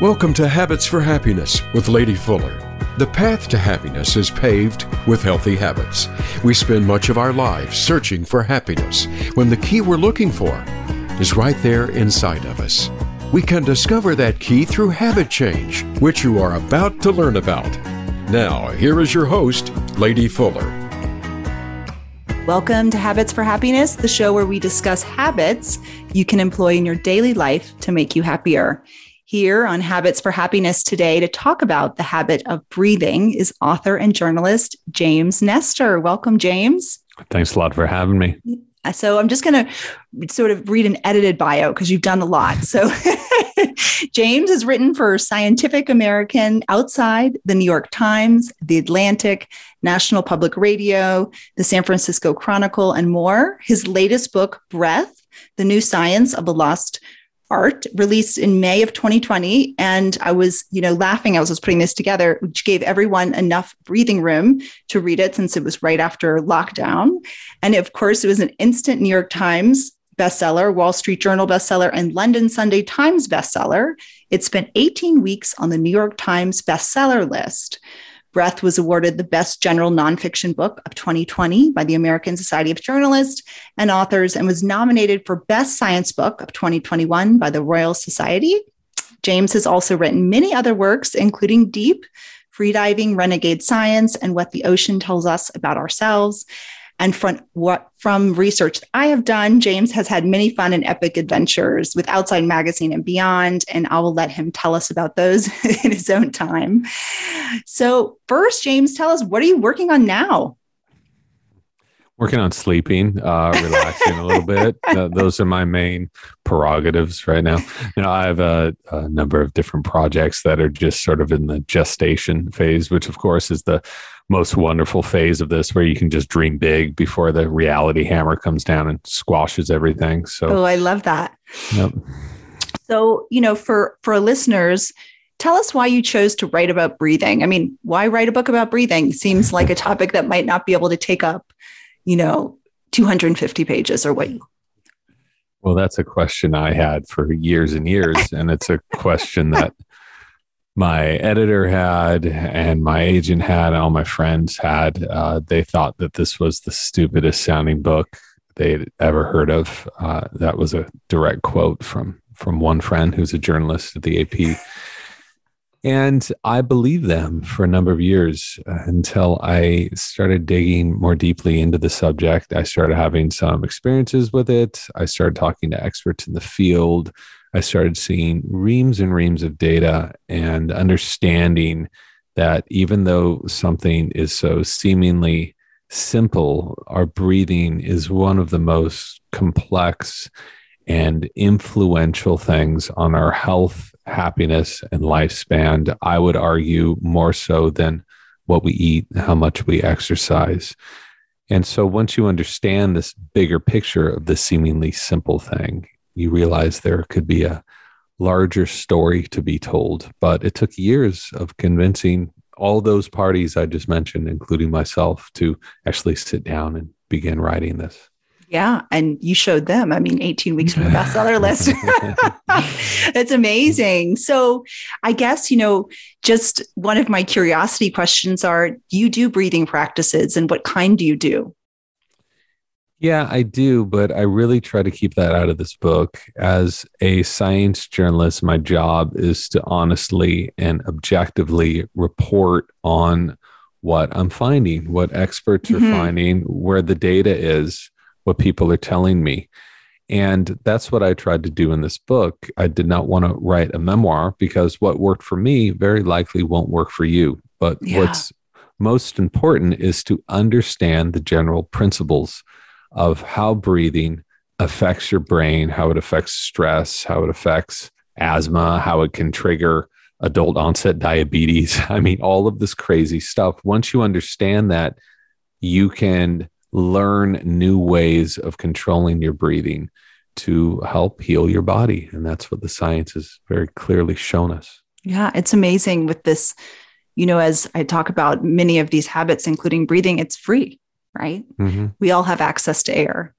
Welcome to Habits for Happiness with Lady Fuller. The path to happiness is paved with healthy habits. We spend much of our lives searching for happiness when the key we're looking for is right there inside of us. We can discover that key through habit change, which you are about to learn about. Now, here is your host, Lady Fuller. Welcome to Habits for Happiness, the show where we discuss habits you can employ in your daily life to make you happier. Here on Habits for Happiness today to talk about the habit of breathing is author and journalist James Nestor. Welcome, James. Thanks a lot for having me. Uh, so I'm just going to sort of read an edited bio because you've done a lot. So James has written for Scientific American, Outside, the New York Times, The Atlantic, National Public Radio, the San Francisco Chronicle, and more. His latest book, Breath, The New Science of the Lost art released in May of 2020. And I was, you know, laughing. I was putting this together, which gave everyone enough breathing room to read it since it was right after lockdown. And of course, it was an instant New York Times bestseller, Wall Street Journal bestseller, and London Sunday Times bestseller. It spent 18 weeks on the New York Times bestseller list. Breath was awarded the Best General Nonfiction Book of 2020 by the American Society of Journalists and Authors and was nominated for Best Science Book of 2021 by the Royal Society. James has also written many other works, including Deep, Freediving, Renegade Science, and What the Ocean Tells Us About Ourselves. And from what from research I have done, James has had many fun and epic adventures with Outside Magazine and beyond, and I will let him tell us about those in his own time. So, first, James, tell us what are you working on now? Working on sleeping, uh, relaxing a little bit. Uh, those are my main prerogatives right now. You know, I have a, a number of different projects that are just sort of in the gestation phase, which, of course, is the most wonderful phase of this where you can just dream big before the reality hammer comes down and squashes everything. So Oh, I love that. Yep. So, you know, for for listeners, tell us why you chose to write about breathing. I mean, why write a book about breathing? Seems like a topic that might not be able to take up, you know, 250 pages or what well, that's a question I had for years and years. And it's a question that my editor had and my agent had and all my friends had uh, they thought that this was the stupidest sounding book they'd ever heard of uh, that was a direct quote from from one friend who's a journalist at the ap and i believed them for a number of years uh, until i started digging more deeply into the subject. I started having some experiences with it. I started talking to experts in the field. I started seeing reams and reams of data and understanding that even though something is so seemingly simple, our breathing is one of the most complex and influential things on our health, happiness, and lifespan. I would argue more so than what we eat, how much we exercise. And so once you understand this bigger picture of the seemingly simple thing, you realize there could be a larger story to be told. But it took years of convincing all those parties I just mentioned, including myself, to actually sit down and begin writing this. Yeah. And you showed them, I mean, 18 weeks from the bestseller list. It's amazing. So I guess, you know, just one of my curiosity questions are you do breathing practices and what kind do you do? Yeah, I do, but I really try to keep that out of this book. As a science journalist, my job is to honestly and objectively report on what I'm finding, what experts mm-hmm. are finding, where the data is, what people are telling me. And that's what I tried to do in this book. I did not want to write a memoir because what worked for me very likely won't work for you. But yeah. what's most important is to understand the general principles of how breathing affects your brain, how it affects stress, how it affects asthma, how it can trigger adult onset diabetes. I mean, all of this crazy stuff. Once you understand that, you can learn new ways of controlling your breathing to help heal your body. And that's what the science has very clearly shown us. Yeah, it's amazing with this. You know, as I talk about many of these habits, including breathing, it's free right? Mm-hmm. We all have access to air.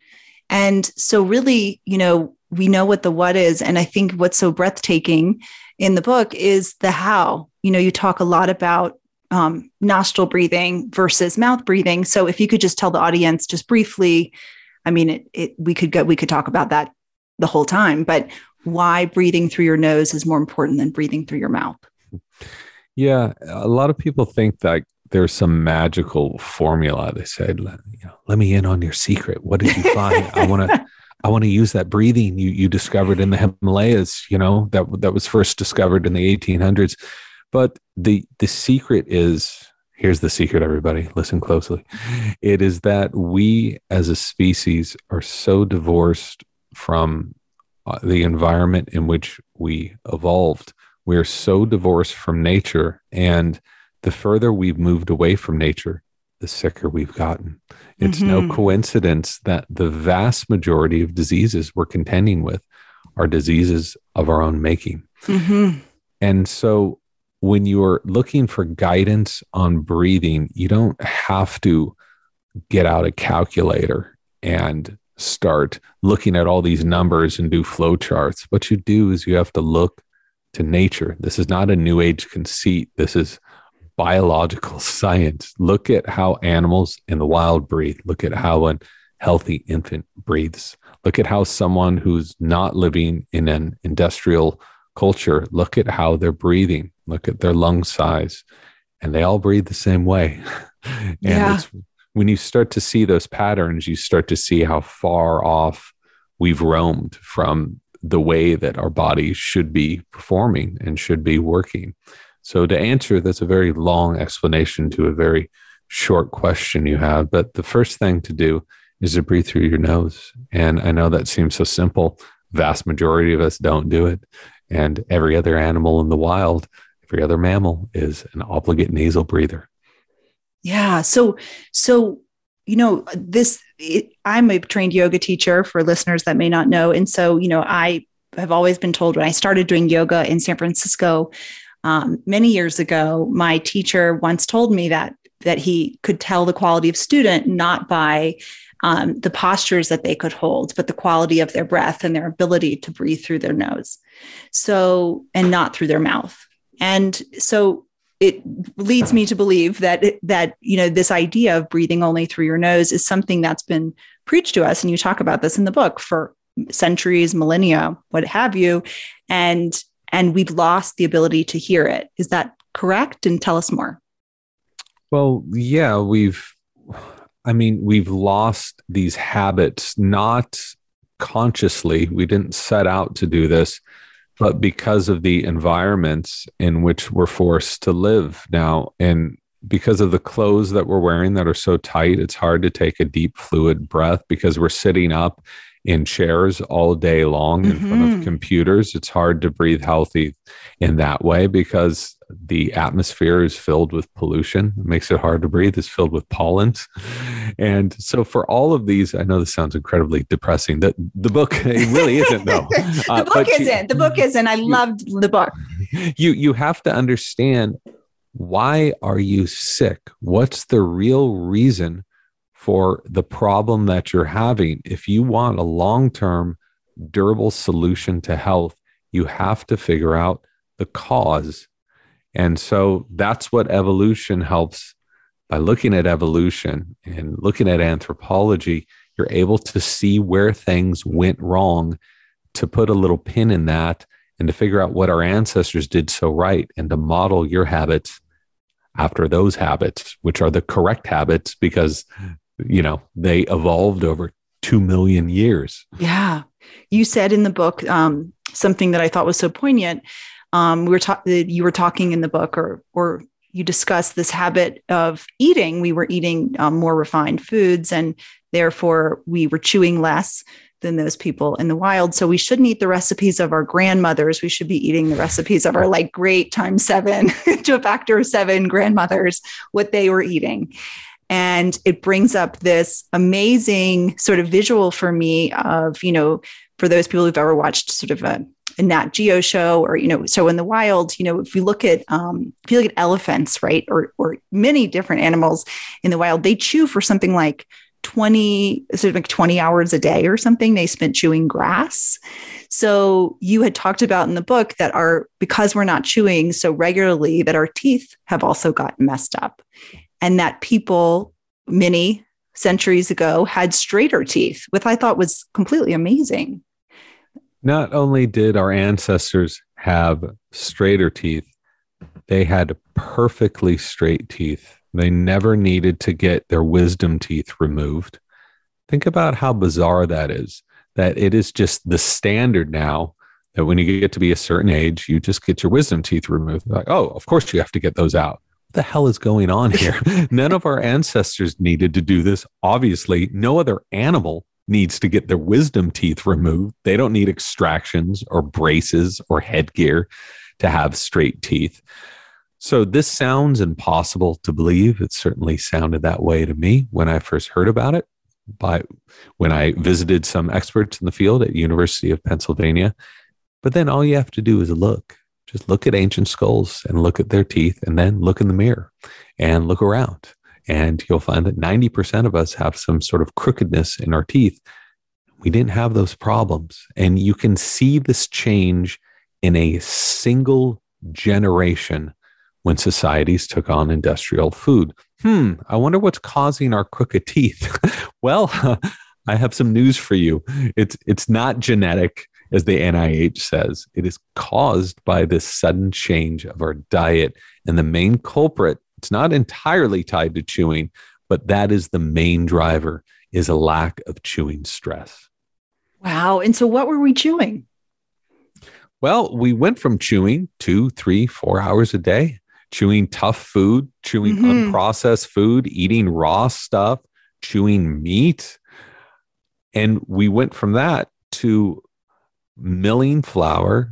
And so, really, you know, we know what the what is. And I think what's so breathtaking in the book is the how. You know, you talk a lot about um, nostril breathing versus mouth breathing. So if you could just tell the audience just briefly, I mean, it, it we could go, we could talk about that the whole time, but why breathing through your nose is more important than breathing through your mouth. Yeah, a lot of people think that there's some magical formula. They said, you know, "Let me in on your secret. What did you find? I want to, I want to use that breathing you you discovered in the Himalayas. You know that that was first discovered in the 1800s. But the the secret is here's the secret. Everybody, listen closely. It is that we as a species are so divorced from uh, the environment in which we evolved. We are so divorced from nature. And the further we've moved away from nature, the sicker we've gotten. It's mm-hmm. no coincidence that the vast majority of diseases we're contending with are diseases of our own making. Mm-hmm. And so when you're looking for guidance on breathing, you don't have to get out a calculator and start looking at all these numbers and do flow charts. What you do is you have to look to nature. This is not a new age conceit. This is biological science. Look at how animals in the wild breathe. Look at how a healthy infant breathes. Look at how someone who's not living in an industrial culture, look at how they're breathing. Look at their lung size. And they all breathe the same way. and yeah. it's when you start to see those patterns, you start to see how far off we've roamed from the way that our bodies should be performing and should be working. So, to answer, that's a very long explanation to a very short question you have. But the first thing to do is to breathe through your nose. And I know that seems so simple. Vast majority of us don't do it. And every other animal in the wild, every other mammal is an obligate nasal breather. Yeah. So, so, you know, this, it, I'm a trained yoga teacher for listeners that may not know. And so, you know, I have always been told when I started doing yoga in San Francisco um, many years ago, my teacher once told me that that he could tell the quality of student not by um, the postures that they could hold, but the quality of their breath and their ability to breathe through their nose. So, and not through their mouth. And so it leads me to believe that that you know this idea of breathing only through your nose is something that's been preached to us. And you talk about this in the book for centuries millennia what have you. And and we've lost the ability to hear it. Is that correct? And tell us more well yeah we've i mean we've lost these habits not consciously we didn't set out to do this but because of the environments in which we're forced to live now and because of the clothes that we're wearing that are so tight it's hard to take a deep fluid breath because we're sitting up in chairs all day long in mm-hmm. front of mm-hmm. computers. It's hard to breathe healthy in that way because the atmosphere is filled with pollution. It makes it hard to breathe. It's filled with pollens. And so for all of these, I know this sounds incredibly depressing. The, the book it really isn't though. the uh, book isn't. You, the book isn't. I you, loved the book. You you have to understand why are you sick? What's the real reason for the problem that you're having. If you want a long term, durable solution to health, you have to figure out the cause. And so that's what evolution helps by looking at evolution and looking at anthropology. You're able to see where things went wrong, to put a little pin in that, and to figure out what our ancestors did so right, and to model your habits after those habits, which are the correct habits because you know, they evolved over 2 million years. Yeah. You said in the book um, something that I thought was so poignant. Um, we were ta- you were talking in the book or, or you discussed this habit of eating. We were eating um, more refined foods and therefore we were chewing less than those people in the wild. So we shouldn't eat the recipes of our grandmothers. We should be eating the recipes of our like great times seven to a factor of seven grandmothers, what they were eating. And it brings up this amazing sort of visual for me of, you know, for those people who've ever watched sort of a, a Nat Geo show or, you know, so in the wild, you know, if you look at, um, if you look at elephants, right, or, or many different animals in the wild, they chew for something like 20 sort of like 20 hours a day or something they spent chewing grass. So you had talked about in the book that our because we're not chewing so regularly that our teeth have also gotten messed up and that people many centuries ago had straighter teeth which i thought was completely amazing not only did our ancestors have straighter teeth they had perfectly straight teeth they never needed to get their wisdom teeth removed. Think about how bizarre that is. That it is just the standard now that when you get to be a certain age, you just get your wisdom teeth removed. Like, oh, of course you have to get those out. What the hell is going on here? None of our ancestors needed to do this. Obviously, no other animal needs to get their wisdom teeth removed. They don't need extractions or braces or headgear to have straight teeth. So this sounds impossible to believe. It certainly sounded that way to me when I first heard about it. By when I visited some experts in the field at University of Pennsylvania, but then all you have to do is look. Just look at ancient skulls and look at their teeth, and then look in the mirror and look around, and you'll find that ninety percent of us have some sort of crookedness in our teeth. We didn't have those problems, and you can see this change in a single generation when societies took on industrial food. Hmm, I wonder what's causing our crooked teeth. well, I have some news for you. It's it's not genetic as the NIH says. It is caused by this sudden change of our diet and the main culprit, it's not entirely tied to chewing, but that is the main driver is a lack of chewing stress. Wow. And so what were we chewing? Well, we went from chewing two, three, four hours a day chewing tough food, chewing mm-hmm. unprocessed food, eating raw stuff, chewing meat. And we went from that to milling flour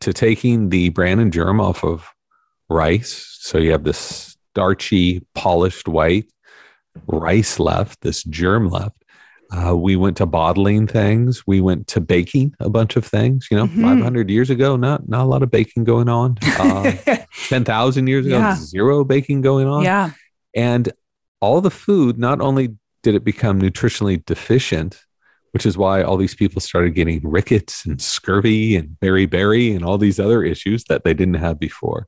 to taking the bran and germ off of rice. So you have this starchy, polished white rice left, this germ left. Uh, we went to bottling things. We went to baking a bunch of things. You know, mm-hmm. 500 years ago, not not a lot of baking going on. Uh, 10,000 years ago, yeah. zero baking going on. Yeah. And all the food, not only did it become nutritionally deficient, which is why all these people started getting rickets and scurvy and beriberi and all these other issues that they didn't have before,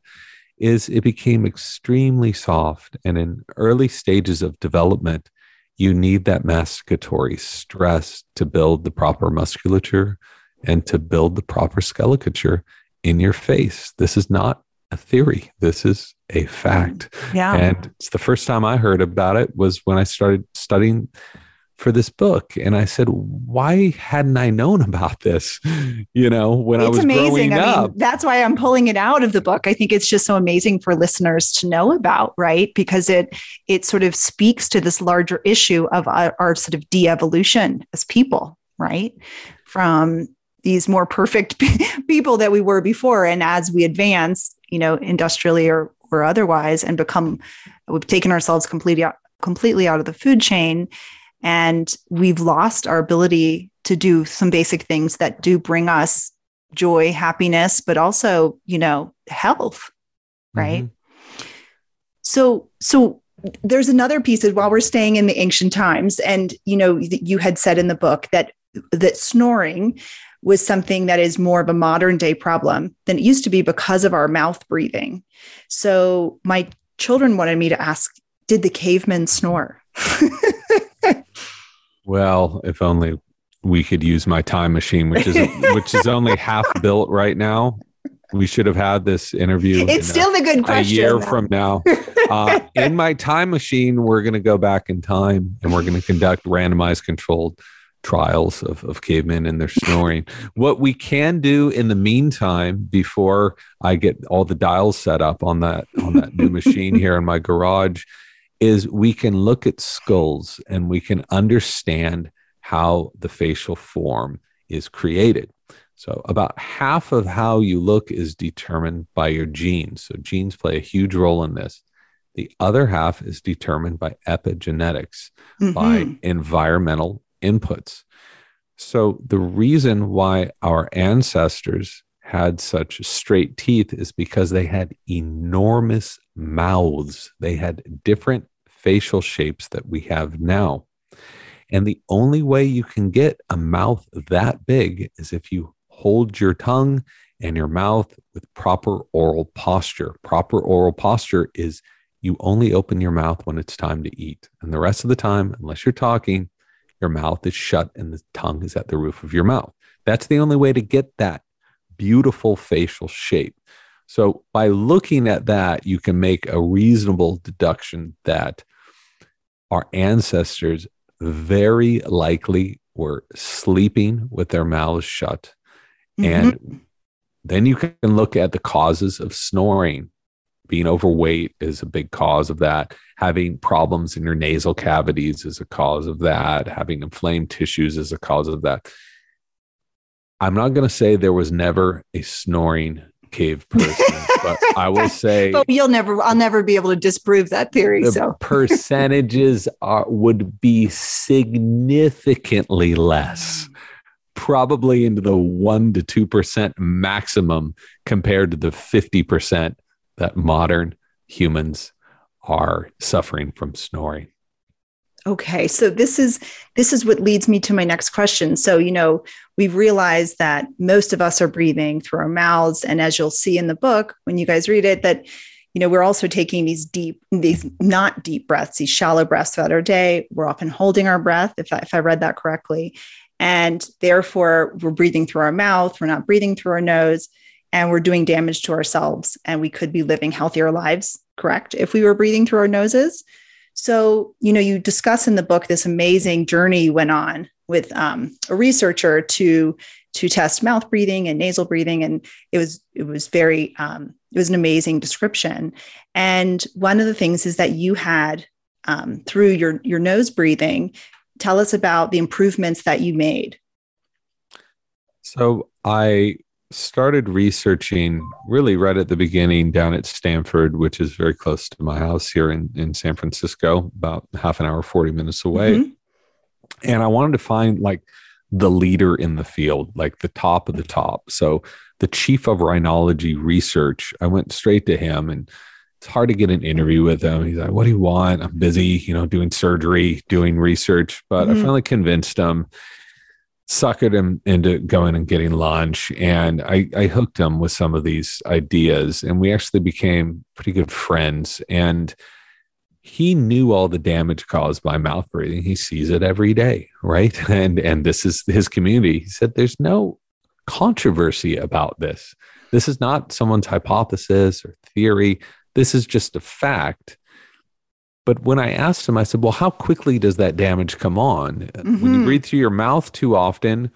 is it became extremely soft. And in early stages of development, you need that masticatory stress to build the proper musculature and to build the proper skeleton in your face. This is not a theory. This is a fact. Yeah. And it's the first time I heard about it was when I started studying for this book. And I said, why hadn't I known about this? You know, when it's I was amazing. growing I up. Mean, that's why I'm pulling it out of the book. I think it's just so amazing for listeners to know about, right? Because it it sort of speaks to this larger issue of our, our sort of de-evolution as people, right? From these more perfect people that we were before. And as we advance, you know, industrially or or otherwise, and become we've taken ourselves completely out, completely out of the food chain and we've lost our ability to do some basic things that do bring us joy, happiness, but also, you know, health. Right. Mm-hmm. So, so there's another piece of while we're staying in the ancient times, and you know, you had said in the book that that snoring was something that is more of a modern day problem than it used to be because of our mouth breathing. So my children wanted me to ask, did the cavemen snore? well, if only we could use my time machine, which is which is only half built right now. We should have had this interview. It's still a, the good question. A year though. from now, uh, in my time machine, we're going to go back in time and we're going to conduct randomized controlled trials of, of cavemen and their snoring. what we can do in the meantime, before I get all the dials set up on that on that new machine here in my garage, is we can look at skulls and we can understand how the facial form is created. So, about half of how you look is determined by your genes. So, genes play a huge role in this. The other half is determined by epigenetics, mm-hmm. by environmental inputs. So, the reason why our ancestors had such straight teeth is because they had enormous mouths. They had different facial shapes that we have now. And the only way you can get a mouth that big is if you hold your tongue and your mouth with proper oral posture. Proper oral posture is you only open your mouth when it's time to eat. And the rest of the time, unless you're talking, your mouth is shut and the tongue is at the roof of your mouth. That's the only way to get that beautiful facial shape. So, by looking at that, you can make a reasonable deduction that our ancestors very likely were sleeping with their mouths shut. Mm-hmm. And then you can look at the causes of snoring. Being overweight is a big cause of that. Having problems in your nasal cavities is a cause of that. Having inflamed tissues is a cause of that. I'm not going to say there was never a snoring cave person, but I will say. But you'll never, I'll never be able to disprove that theory. The so percentages are would be significantly less, probably into the one to two percent maximum compared to the fifty percent that modern humans are suffering from snoring. Okay, so this is this is what leads me to my next question. So, you know, we've realized that most of us are breathing through our mouths and as you'll see in the book when you guys read it that you know, we're also taking these deep these not deep breaths, these shallow breaths throughout our day. We're often holding our breath if I, if I read that correctly. And therefore, we're breathing through our mouth, we're not breathing through our nose, and we're doing damage to ourselves and we could be living healthier lives, correct? If we were breathing through our noses. So, you know, you discuss in the book this amazing journey you went on with um, a researcher to to test mouth breathing and nasal breathing, and it was it was very um, it was an amazing description. And one of the things is that you had um, through your your nose breathing. Tell us about the improvements that you made. So I started researching really right at the beginning down at Stanford, which is very close to my house here in, in San Francisco, about half an hour, 40 minutes away. Mm-hmm. And I wanted to find like the leader in the field, like the top of the top. So the chief of rhinology research, I went straight to him and it's hard to get an interview with him. He's like, What do you want? I'm busy, you know, doing surgery, doing research. But mm-hmm. I finally convinced him suckered him into going and getting lunch. And I, I hooked him with some of these ideas and we actually became pretty good friends. And he knew all the damage caused by mouth breathing he sees it every day right? And and this is his community. He said there's no controversy about this. This is not someone's hypothesis or theory. This is just a fact but when I asked him, I said, Well, how quickly does that damage come on? Mm-hmm. When you mm-hmm. breathe through your mouth too often,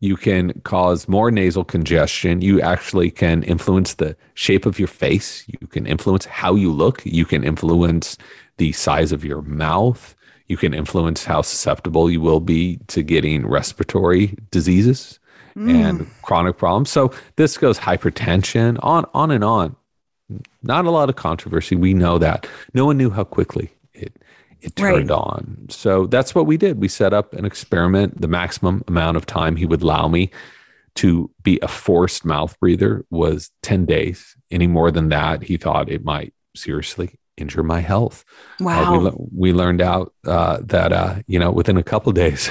you can cause more nasal congestion. You actually can influence the shape of your face. You can influence how you look. You can influence the size of your mouth. You can influence how susceptible you will be to getting respiratory diseases mm. and chronic problems. So this goes hypertension, on, on and on. Not a lot of controversy. We know that. No one knew how quickly it it turned right. on. So that's what we did. We set up an experiment. The maximum amount of time he would allow me to be a forced mouth breather was 10 days. Any more than that, he thought it might seriously injure my health. Wow. Uh, we, we, learned out uh, that, uh, you know, within a couple days,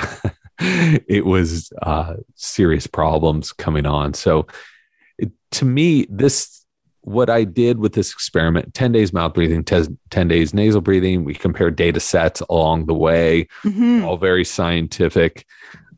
it was uh, serious problems coming on. So it, to me, this what I did with this experiment 10 days mouth breathing, 10, days nasal breathing. We compared data sets along the way, mm-hmm. all very scientific.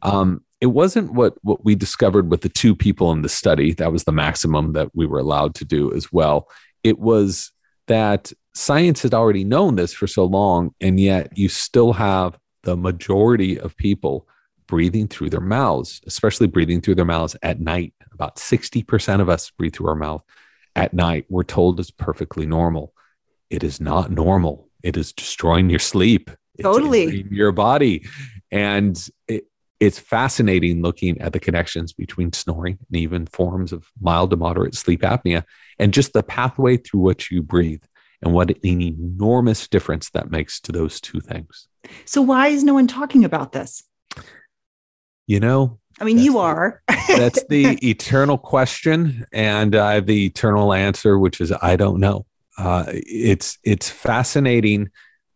Um, it wasn't what, what we discovered with the two people in the study. That was the maximum that we were allowed to do as well. It was that science had already known this for so long, and yet you still have the majority of people breathing through their mouths, especially breathing through their mouths at night. About 60% of us breathe through our mouth at night we're told is perfectly normal. It is not normal. It is destroying your sleep. It's totally your body. And it, it's fascinating looking at the connections between snoring and even forms of mild to moderate sleep apnea and just the pathway through which you breathe and what an enormous difference that makes to those two things. So, why is no one talking about this? You know, I mean, you are. that's the eternal question, and I have the eternal answer, which is I don't know. Uh, it's it's fascinating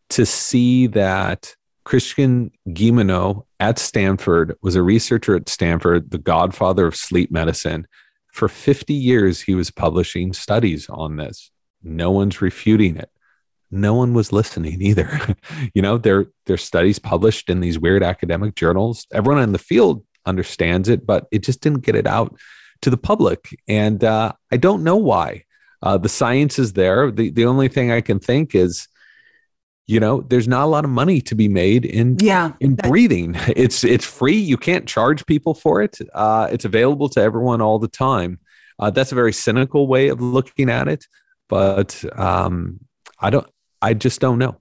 to see that Christian Guilleminault at Stanford was a researcher at Stanford, the godfather of sleep medicine. For 50 years, he was publishing studies on this. No one's refuting it. No one was listening either. you know, their there's studies published in these weird academic journals. Everyone in the field understands it, but it just didn't get it out to the public. And uh, I don't know why. Uh, the science is there. The the only thing I can think is you know there's not a lot of money to be made in yeah in breathing it's it's free you can't charge people for it uh, it's available to everyone all the time uh, that's a very cynical way of looking at it but um, i don't i just don't know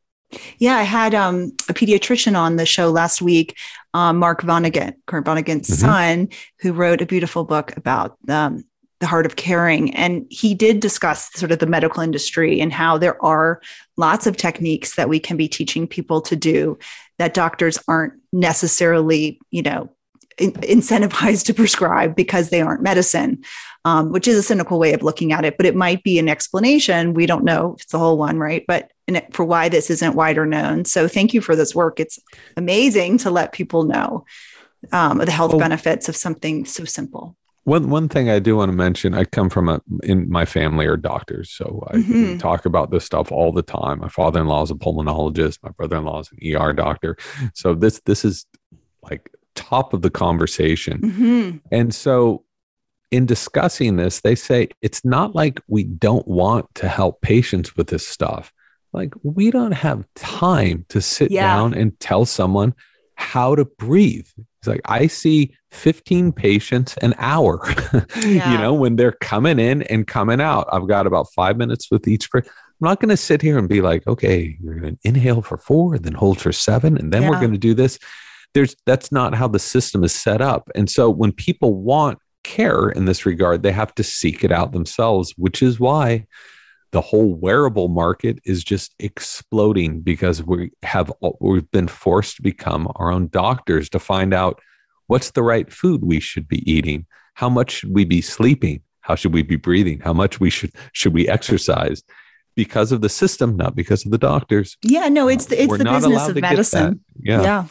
yeah i had um, a pediatrician on the show last week um, mark vonnegut kurt vonnegut's mm-hmm. son who wrote a beautiful book about um, the heart of caring and he did discuss sort of the medical industry and how there are lots of techniques that we can be teaching people to do that doctors aren't necessarily you know in- incentivized to prescribe because they aren't medicine um, which is a cynical way of looking at it but it might be an explanation we don't know if it's the whole one right but for why this isn't wider known so thank you for this work it's amazing to let people know um, the health benefits of something so simple one one thing I do want to mention, I come from a in my family are doctors, so I mm-hmm. talk about this stuff all the time. My father in law is a pulmonologist. My brother in law is an ER doctor. So this this is like top of the conversation. Mm-hmm. And so in discussing this, they say it's not like we don't want to help patients with this stuff. Like we don't have time to sit yeah. down and tell someone how to breathe. It's like I see 15 patients an hour, yeah. you know, when they're coming in and coming out. I've got about five minutes with each person. I'm not going to sit here and be like, okay, you're going to inhale for four and then hold for seven, and then yeah. we're going to do this. There's that's not how the system is set up. And so when people want care in this regard, they have to seek it out themselves, which is why the whole wearable market is just exploding because we have we've been forced to become our own doctors to find out what's the right food we should be eating how much should we be sleeping how should we be breathing how much we should should we exercise because of the system not because of the doctors. Yeah no it's the, it's We're the business of medicine. Yeah. Yeah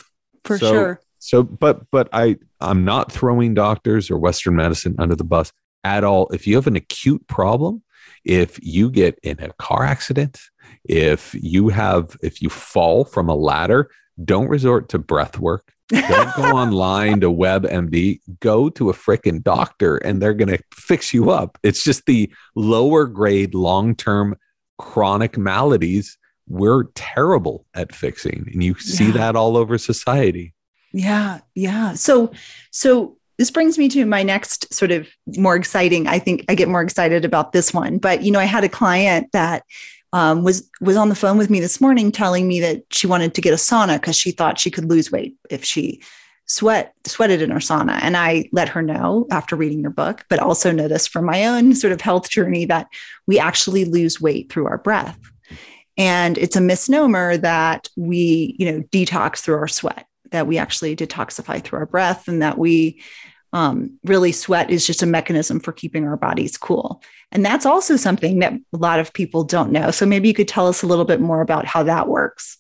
for so, sure so but but i i'm not throwing doctors or western medicine under the bus at all if you have an acute problem if you get in a car accident if you have if you fall from a ladder don't resort to breath work don't go online to WebMD. Go to a freaking doctor and they're going to fix you up. It's just the lower grade, long term chronic maladies we're terrible at fixing. And you see yeah. that all over society. Yeah. Yeah. So, so this brings me to my next sort of more exciting. I think I get more excited about this one. But, you know, I had a client that um, was was on the phone with me this morning telling me that she wanted to get a sauna because she thought she could lose weight if she sweat sweated in her sauna and i let her know after reading your book but also noticed from my own sort of health journey that we actually lose weight through our breath and it's a misnomer that we you know detox through our sweat that we actually detoxify through our breath and that we um, really sweat is just a mechanism for keeping our bodies cool and that's also something that a lot of people don't know. So maybe you could tell us a little bit more about how that works.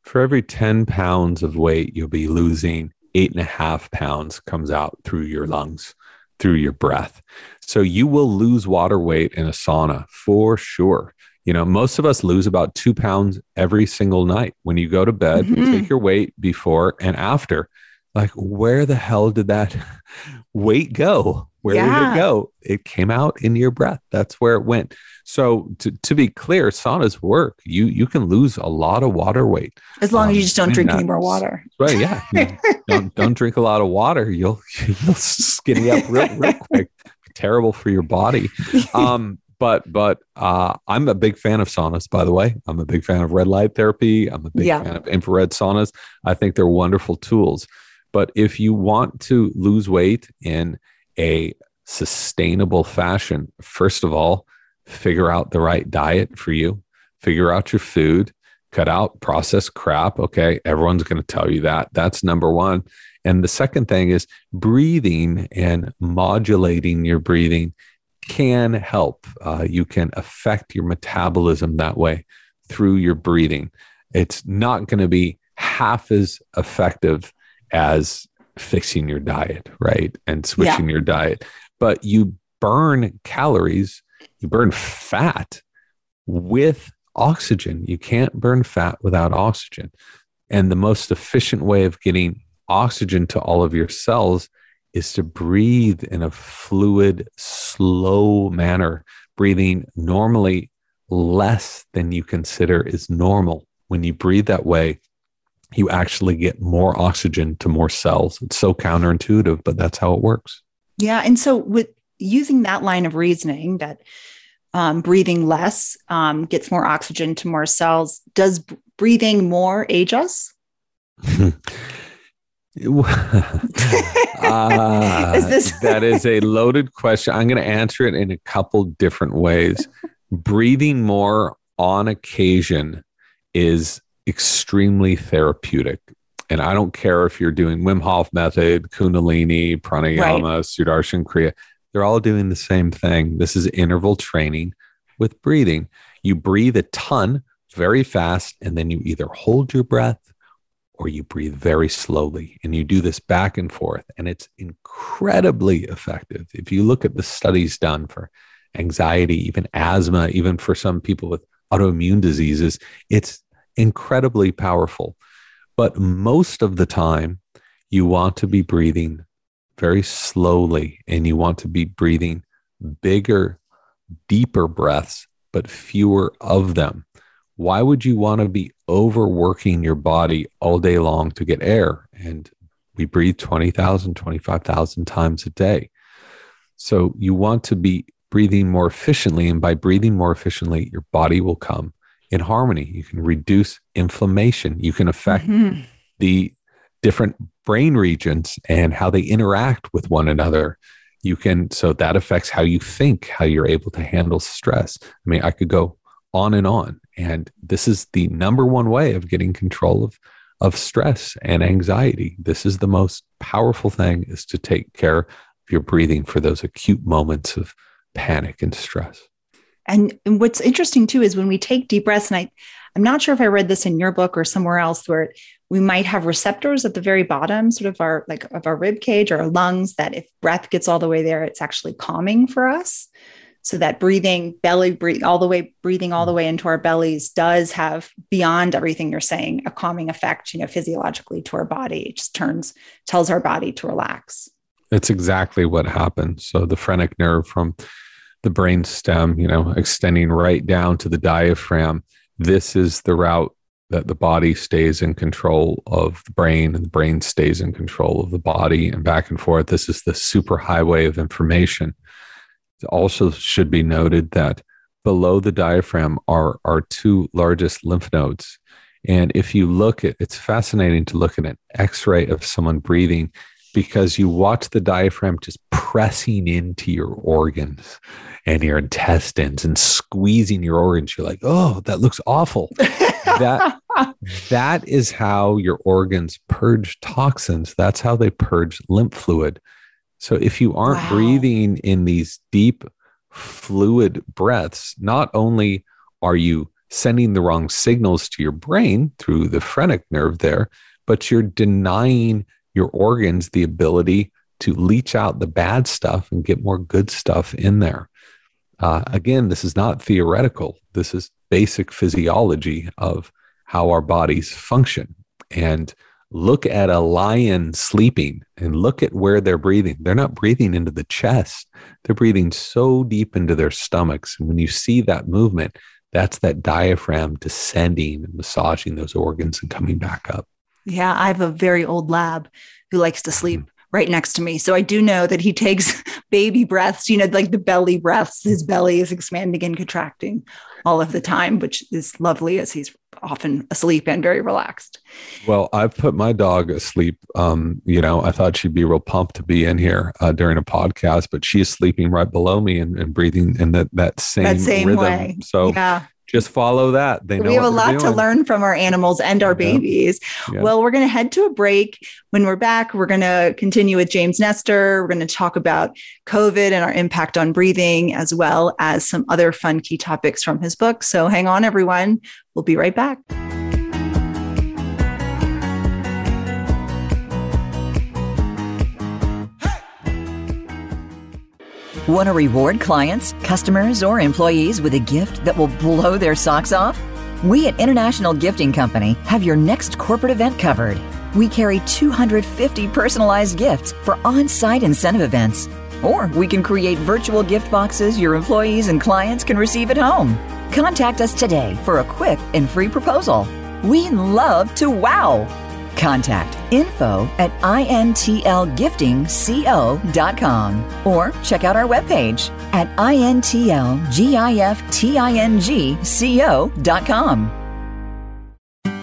For every 10 pounds of weight, you'll be losing eight and a half pounds comes out through your lungs, through your breath. So you will lose water weight in a sauna for sure. You know, most of us lose about two pounds every single night. When you go to bed, mm-hmm. take your weight before and after. Like, where the hell did that weight go? Where yeah. did it go? It came out in your breath. That's where it went. So to, to be clear, saunas work. You you can lose a lot of water weight as long um, as you just don't drink any more water. Right? Yeah. don't don't drink a lot of water. You'll you'll skinny up real real quick. Terrible for your body. Um, but but uh, I'm a big fan of saunas. By the way, I'm a big fan of red light therapy. I'm a big yeah. fan of infrared saunas. I think they're wonderful tools. But if you want to lose weight in a sustainable fashion, first of all, figure out the right diet for you, figure out your food, cut out processed crap. Okay. Everyone's going to tell you that. That's number one. And the second thing is breathing and modulating your breathing can help. Uh, you can affect your metabolism that way through your breathing. It's not going to be half as effective as fixing your diet, right? And switching yeah. your diet. But you burn calories, you burn fat with oxygen. You can't burn fat without oxygen. And the most efficient way of getting oxygen to all of your cells is to breathe in a fluid, slow manner, breathing normally less than you consider is normal. When you breathe that way, you actually get more oxygen to more cells. It's so counterintuitive, but that's how it works. Yeah. And so, with using that line of reasoning that um, breathing less um, gets more oxygen to more cells, does breathing more age us? uh, is this- that is a loaded question. I'm going to answer it in a couple different ways. Breathing more on occasion is extremely therapeutic. And I don't care if you're doing Wim Hof method, Kundalini, Pranayama, right. Sudarshan Kriya, they're all doing the same thing. This is interval training with breathing. You breathe a ton very fast, and then you either hold your breath or you breathe very slowly. And you do this back and forth, and it's incredibly effective. If you look at the studies done for anxiety, even asthma, even for some people with autoimmune diseases, it's incredibly powerful. But most of the time, you want to be breathing very slowly and you want to be breathing bigger, deeper breaths, but fewer of them. Why would you want to be overworking your body all day long to get air? And we breathe 20,000, 25,000 times a day. So you want to be breathing more efficiently. And by breathing more efficiently, your body will come in harmony. You can reduce inflammation. You can affect mm-hmm. the different brain regions and how they interact with one another. You can, so that affects how you think, how you're able to handle stress. I mean, I could go on and on. And this is the number one way of getting control of, of stress and anxiety. This is the most powerful thing is to take care of your breathing for those acute moments of panic and stress. And, and what's interesting too is when we take deep breaths, and I, I'm not sure if I read this in your book or somewhere else, where we might have receptors at the very bottom, sort of our like of our rib cage or our lungs, that if breath gets all the way there, it's actually calming for us. So that breathing, belly breathe all the way, breathing all the mm. way into our bellies does have beyond everything you're saying, a calming effect, you know, physiologically to our body. It just turns, tells our body to relax. It's exactly what happens. So the phrenic nerve from the brain stem, you know, extending right down to the diaphragm. This is the route that the body stays in control of the brain and the brain stays in control of the body and back and forth. This is the super highway of information. Also should be noted that below the diaphragm are our two largest lymph nodes. And if you look at it's fascinating to look at an x-ray of someone breathing because you watch the diaphragm just pressing into your organs and your intestines and squeezing your organs. You're like, oh, that looks awful. that that is how your organs purge toxins. That's how they purge lymph fluid. So if you aren't wow. breathing in these deep fluid breaths, not only are you sending the wrong signals to your brain through the phrenic nerve there, but you're denying your organs the ability to leach out the bad stuff and get more good stuff in there. Uh, again, this is not theoretical. This is basic physiology of how our bodies function. And look at a lion sleeping and look at where they're breathing. They're not breathing into the chest, they're breathing so deep into their stomachs. And when you see that movement, that's that diaphragm descending and massaging those organs and coming back up. Yeah, I have a very old lab who likes to sleep mm-hmm. right next to me. So I do know that he takes baby breaths, you know, like the belly breaths. His belly is expanding and contracting all of the time, which is lovely as he's often asleep and very relaxed. Well, I've put my dog asleep. Um, you know, I thought she'd be real pumped to be in here uh, during a podcast, but she's sleeping right below me and, and breathing in that that same, that same rhythm. Way. So yeah just follow that. They we have a lot doing. to learn from our animals and our babies. Yeah. Well, we're going to head to a break. When we're back, we're going to continue with James Nestor. We're going to talk about COVID and our impact on breathing, as well as some other fun key topics from his book. So hang on, everyone. We'll be right back. Want to reward clients, customers, or employees with a gift that will blow their socks off? We at International Gifting Company have your next corporate event covered. We carry 250 personalized gifts for on site incentive events. Or we can create virtual gift boxes your employees and clients can receive at home. Contact us today for a quick and free proposal. We love to wow! Contact info at intlgiftingco.com or check out our webpage at intlgiftingco.com.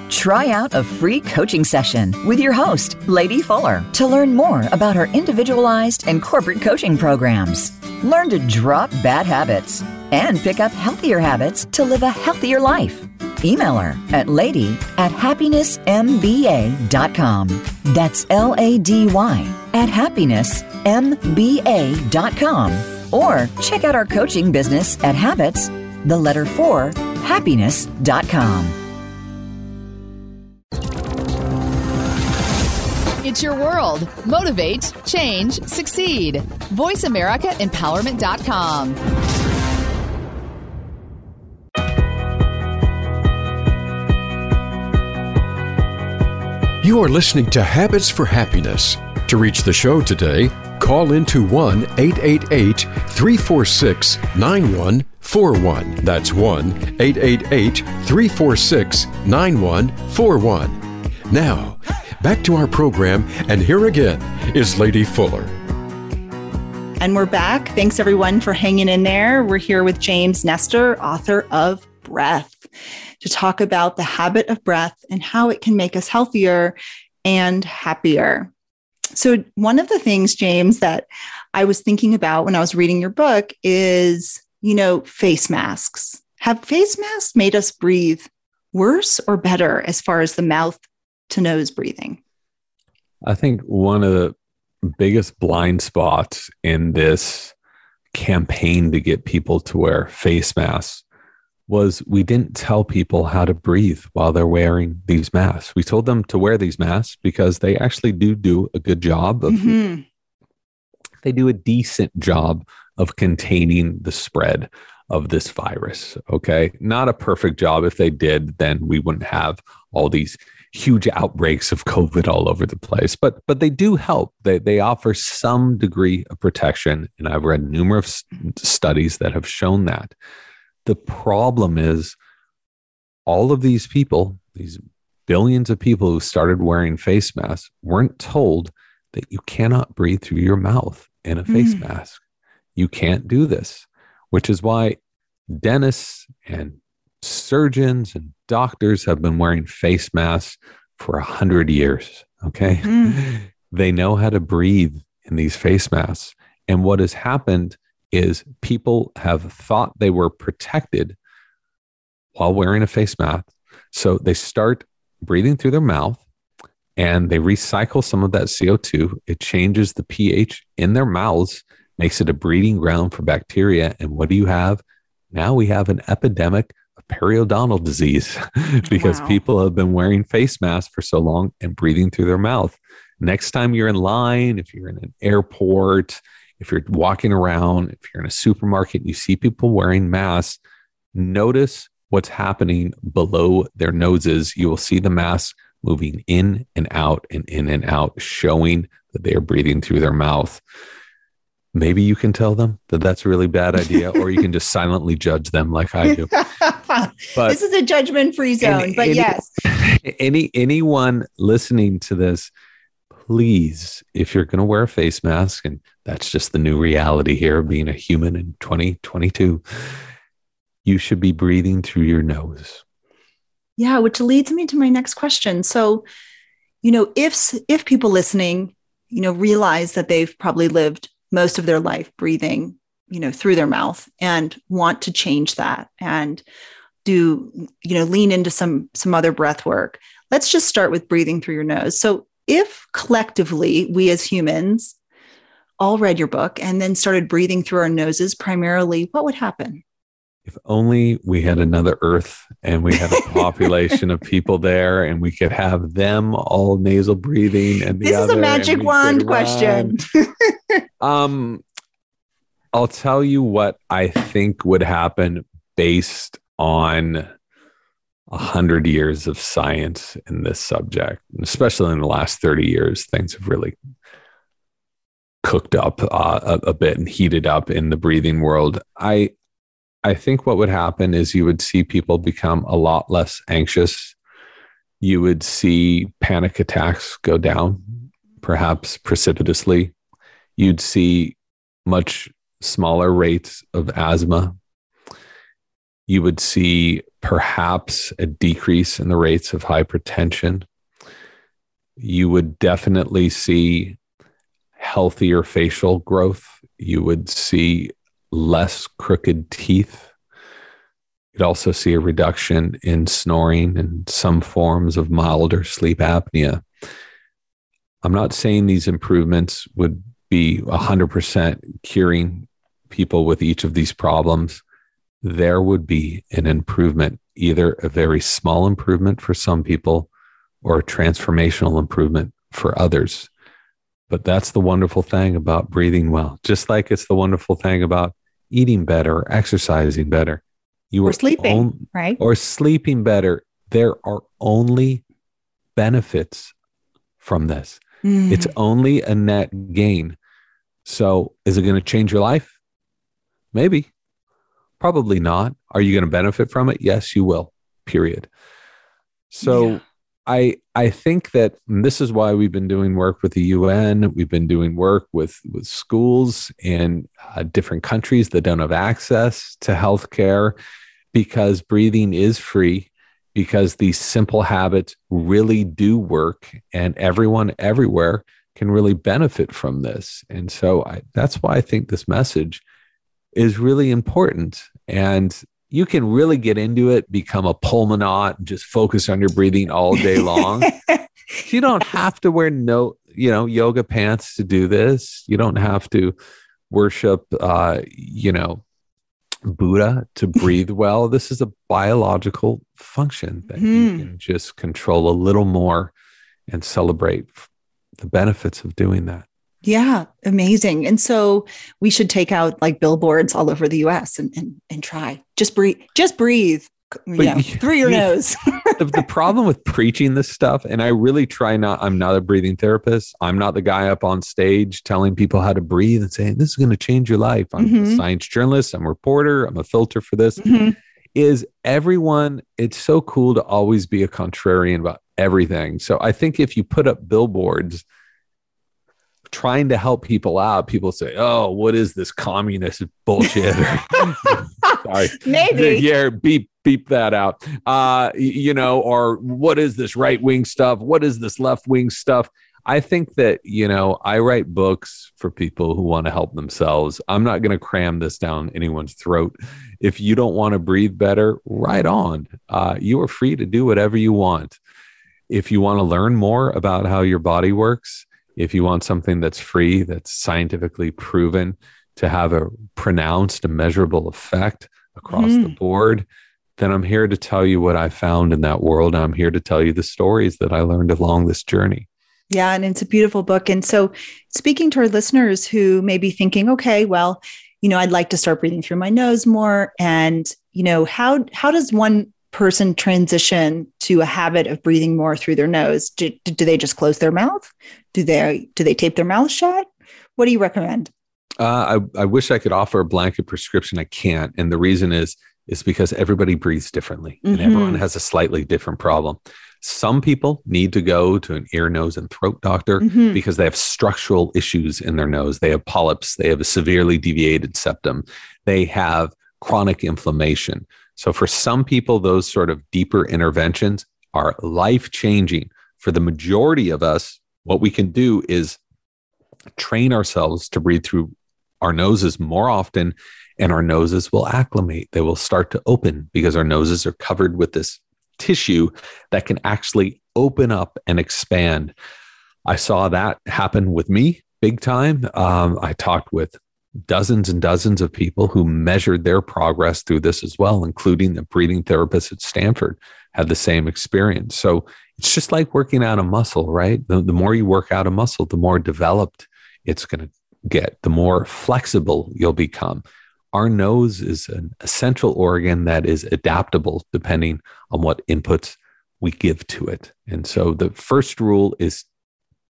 Try out a free coaching session with your host, Lady Fuller, to learn more about her individualized and corporate coaching programs. Learn to drop bad habits and pick up healthier habits to live a healthier life. Email her at lady at happinessmba.com. That's L A D Y at happinessmba.com. Or check out our coaching business at habits, the letter 4, happiness.com. It's your world. Motivate, change, succeed. VoiceAmericaEmpowerment.com. You are listening to Habits for Happiness. To reach the show today, call into 1 888 346 9141. That's 1 888 346 9141. Now, back to our program, and here again is Lady Fuller. And we're back. Thanks everyone for hanging in there. We're here with James Nestor, author of Breath to talk about the habit of breath and how it can make us healthier and happier. So, one of the things, James, that I was thinking about when I was reading your book is, you know, face masks. Have face masks made us breathe worse or better as far as the mouth to nose breathing? I think one of the biggest blind spots in this campaign to get people to wear face masks was we didn't tell people how to breathe while they're wearing these masks. We told them to wear these masks because they actually do do a good job of mm-hmm. they do a decent job of containing the spread of this virus, okay? Not a perfect job if they did then we wouldn't have all these huge outbreaks of covid all over the place but but they do help they they offer some degree of protection and i've read numerous studies that have shown that the problem is all of these people, these billions of people who started wearing face masks, weren't told that you cannot breathe through your mouth in a face mm. mask. You can't do this, which is why dentists and surgeons and doctors have been wearing face masks for a hundred years. Okay. Mm. They know how to breathe in these face masks. And what has happened is people have thought they were protected while wearing a face mask. So they start breathing through their mouth and they recycle some of that CO2. It changes the pH in their mouths, makes it a breeding ground for bacteria. And what do you have? Now we have an epidemic of periodontal disease because wow. people have been wearing face masks for so long and breathing through their mouth. Next time you're in line, if you're in an airport, if you're walking around, if you're in a supermarket, you see people wearing masks, notice what's happening below their noses. You will see the mask moving in and out and in and out, showing that they are breathing through their mouth. Maybe you can tell them that that's a really bad idea, or you can just silently judge them like I do. But this is a judgment free zone, any, but yes. Any anyone listening to this, please, if you're going to wear a face mask, and that's just the new reality here, being a human in 2022, you should be breathing through your nose. Yeah, which leads me to my next question. So, you know, if if people listening, you know, realize that they've probably lived most of their life breathing, you know, through their mouth and want to change that and do, you know, lean into some some other breath work. Let's just start with breathing through your nose. So, if collectively we as humans all read your book and then started breathing through our noses primarily, what would happen? If only we had another Earth and we had a population of people there and we could have them all nasal breathing. And this is a magic wand question. um, I'll tell you what I think would happen based on a hundred years of science in this subject, and especially in the last 30 years, things have really cooked up uh, a, a bit and heated up in the breathing world. I I think what would happen is you would see people become a lot less anxious. You would see panic attacks go down, perhaps precipitously. You'd see much smaller rates of asthma. You would see perhaps a decrease in the rates of hypertension. You would definitely see healthier facial growth. You would see less crooked teeth. You'd also see a reduction in snoring and some forms of milder sleep apnea. I'm not saying these improvements would be 100% curing people with each of these problems. There would be an improvement, either a very small improvement for some people or a transformational improvement for others. But that's the wonderful thing about breathing well, just like it's the wonderful thing about eating better or exercising better. You or are sleeping, on, right? Or sleeping better. There are only benefits from this. Mm. It's only a net gain. So, is it going to change your life? Maybe. Probably not. Are you going to benefit from it? Yes, you will. Period. So, yeah. I I think that this is why we've been doing work with the UN. We've been doing work with with schools in uh, different countries that don't have access to healthcare because breathing is free because these simple habits really do work and everyone everywhere can really benefit from this. And so I, that's why I think this message is really important. And you can really get into it, become a pulmonaut, just focus on your breathing all day long. you don't have to wear no, you know, yoga pants to do this. You don't have to worship, uh, you know, Buddha to breathe well. This is a biological function that mm. you hmm. can just control a little more and celebrate the benefits of doing that. Yeah, amazing. And so we should take out like billboards all over the US and and, and try. Just breathe, just breathe. You know, through your nose. the, the problem with preaching this stuff, and I really try not, I'm not a breathing therapist. I'm not the guy up on stage telling people how to breathe and saying, this is going to change your life. I'm mm-hmm. a science journalist, I'm a reporter, I'm a filter for this. Mm-hmm. Is everyone, it's so cool to always be a contrarian about everything. So I think if you put up billboards, trying to help people out, people say, "Oh, what is this communist bullshit?" Sorry, maybe yeah, beep beep that out. Uh, you know, or what is this right wing stuff? What is this left wing stuff? I think that you know, I write books for people who want to help themselves. I'm not going to cram this down anyone's throat. If you don't want to breathe better, right on. Uh, you are free to do whatever you want. If you want to learn more about how your body works, if you want something that's free, that's scientifically proven to have a pronounced measurable effect across mm. the board, then I'm here to tell you what I found in that world. I'm here to tell you the stories that I learned along this journey. Yeah, and it's a beautiful book. And so, speaking to our listeners who may be thinking, okay, well, you know, I'd like to start breathing through my nose more. And, you know, how how does one person transition to a habit of breathing more through their nose? Do, do they just close their mouth? Do they do they tape their mouth shut? What do you recommend? Uh, I, I wish I could offer a blanket prescription. I can't, and the reason is is because everybody breathes differently, mm-hmm. and everyone has a slightly different problem. Some people need to go to an ear, nose, and throat doctor mm-hmm. because they have structural issues in their nose. They have polyps. They have a severely deviated septum. They have chronic inflammation. So, for some people, those sort of deeper interventions are life changing. For the majority of us, what we can do is train ourselves to breathe through our noses more often, and our noses will acclimate. They will start to open because our noses are covered with this tissue that can actually open up and expand. I saw that happen with me big time. Um, I talked with dozens and dozens of people who measured their progress through this as well, including the breathing therapist at Stanford had the same experience. So it's just like working out a muscle, right? The, the more you work out a muscle, the more developed it's going to get, the more flexible you'll become. Our nose is an essential organ that is adaptable depending on what inputs we give to it. And so the first rule is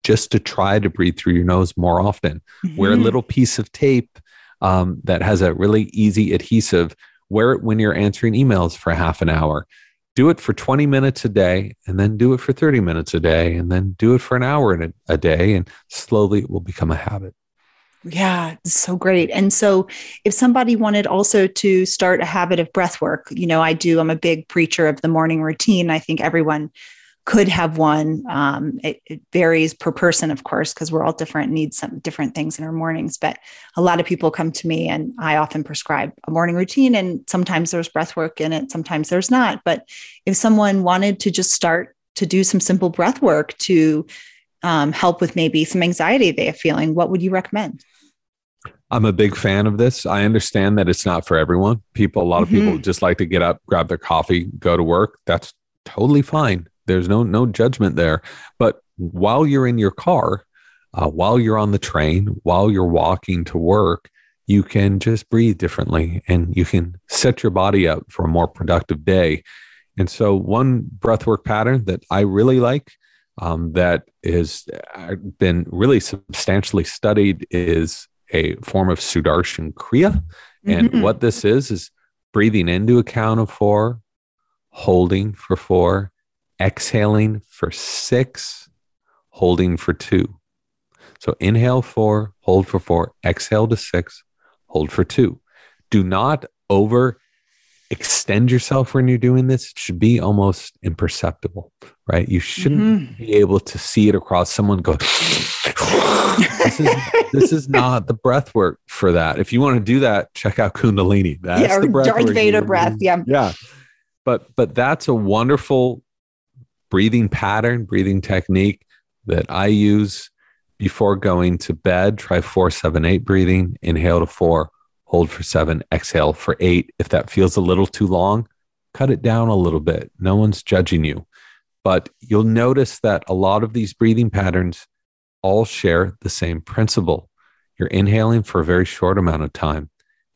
just to try to breathe through your nose more often. Mm-hmm. Wear a little piece of tape um, that has a really easy adhesive. Wear it when you're answering emails for half an hour. Do it for 20 minutes a day, and then do it for 30 minutes a day, and then do it for an hour a, a day, and slowly it will become a habit. Yeah, so great. And so if somebody wanted also to start a habit of breath work, you know, I do, I'm a big preacher of the morning routine. I think everyone could have one. Um, it, it, varies per person, of course, because we're all different, need some different things in our mornings. But a lot of people come to me, and I often prescribe a morning routine. And sometimes there's breath work in it, sometimes there's not. But if someone wanted to just start to do some simple breath work to um, help with maybe some anxiety they are feeling, what would you recommend? I'm a big fan of this. I understand that it's not for everyone. People, a lot of mm-hmm. people just like to get up, grab their coffee, go to work. That's totally fine. There's no no judgment there. But while you're in your car, uh, while you're on the train, while you're walking to work, you can just breathe differently, and you can set your body up for a more productive day. And so, one breathwork pattern that I really like um, that has uh, been really substantially studied is a form of Sudarshan Kriya. And mm-hmm. what this is, is breathing into a count of four, holding for four, exhaling for six, holding for two. So inhale four, hold for four, exhale to six, hold for two. Do not over extend yourself when you're doing this. It should be almost imperceptible, right? You shouldn't mm-hmm. be able to see it across someone go, this is this is not the breath work for that. If you want to do that, check out Kundalini. That's yeah, the breath Darth Vader breath. Yeah. Yeah. But but that's a wonderful breathing pattern, breathing technique that I use before going to bed. Try four, seven, eight breathing, inhale to four, hold for seven, exhale for eight. If that feels a little too long, cut it down a little bit. No one's judging you. But you'll notice that a lot of these breathing patterns all share the same principle. You're inhaling for a very short amount of time.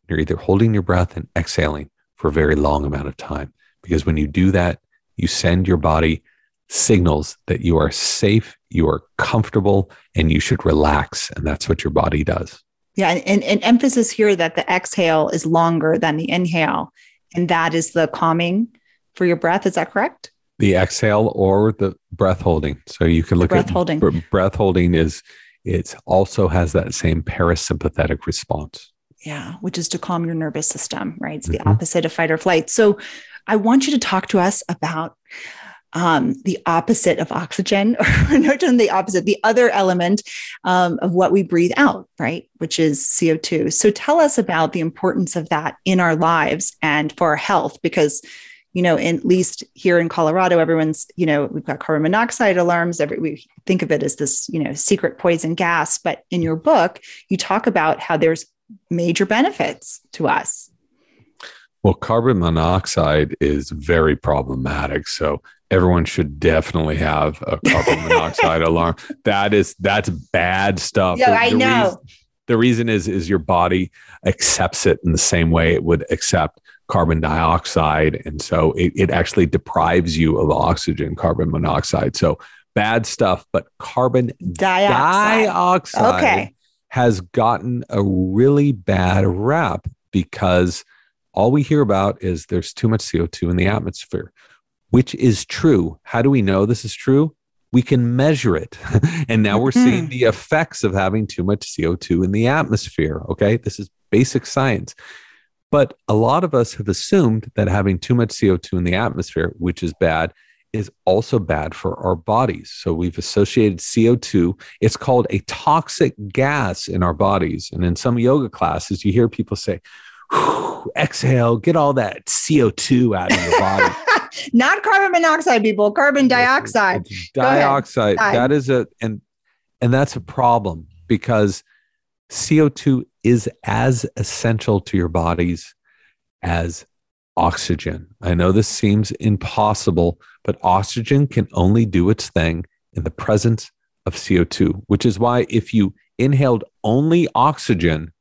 You're either holding your breath and exhaling for a very long amount of time. Because when you do that, you send your body signals that you are safe, you are comfortable, and you should relax. And that's what your body does. Yeah. And, and emphasis here that the exhale is longer than the inhale. And that is the calming for your breath. Is that correct? the exhale or the breath holding. So you can look breath at holding. breath holding is it also has that same parasympathetic response. Yeah, which is to calm your nervous system, right? It's the mm-hmm. opposite of fight or flight. So I want you to talk to us about um, the opposite of oxygen, or not the opposite, the other element um, of what we breathe out, right? Which is CO2. So tell us about the importance of that in our lives and for our health, because you know, at least here in Colorado, everyone's, you know, we've got carbon monoxide alarms. Every, we think of it as this, you know, secret poison gas. But in your book, you talk about how there's major benefits to us. Well, carbon monoxide is very problematic. So everyone should definitely have a carbon monoxide alarm. That is that's bad stuff. Yeah, the, I know. Reason, the reason is is your body accepts it in the same way it would accept carbon dioxide. And so it, it actually deprives you of oxygen, carbon monoxide. So bad stuff, but carbon dioxide, dioxide okay. has gotten a really bad rap because all we hear about is there's too much CO2 in the atmosphere, which is true. How do we know this is true? We can measure it. and now we're seeing hmm. the effects of having too much CO2 in the atmosphere. Okay. This is basic science. But a lot of us have assumed that having too much CO2 in the atmosphere, which is bad, is also bad for our bodies. So we've associated CO2, it's called a toxic gas in our bodies. And in some yoga classes, you hear people say, exhale, get all that CO2 out of your body. Not carbon monoxide, people, carbon dioxide. It's dioxide. That is a and and that's a problem because CO2 is as essential to your bodies as oxygen. I know this seems impossible, but oxygen can only do its thing in the presence of CO2, which is why if you inhaled only oxygen,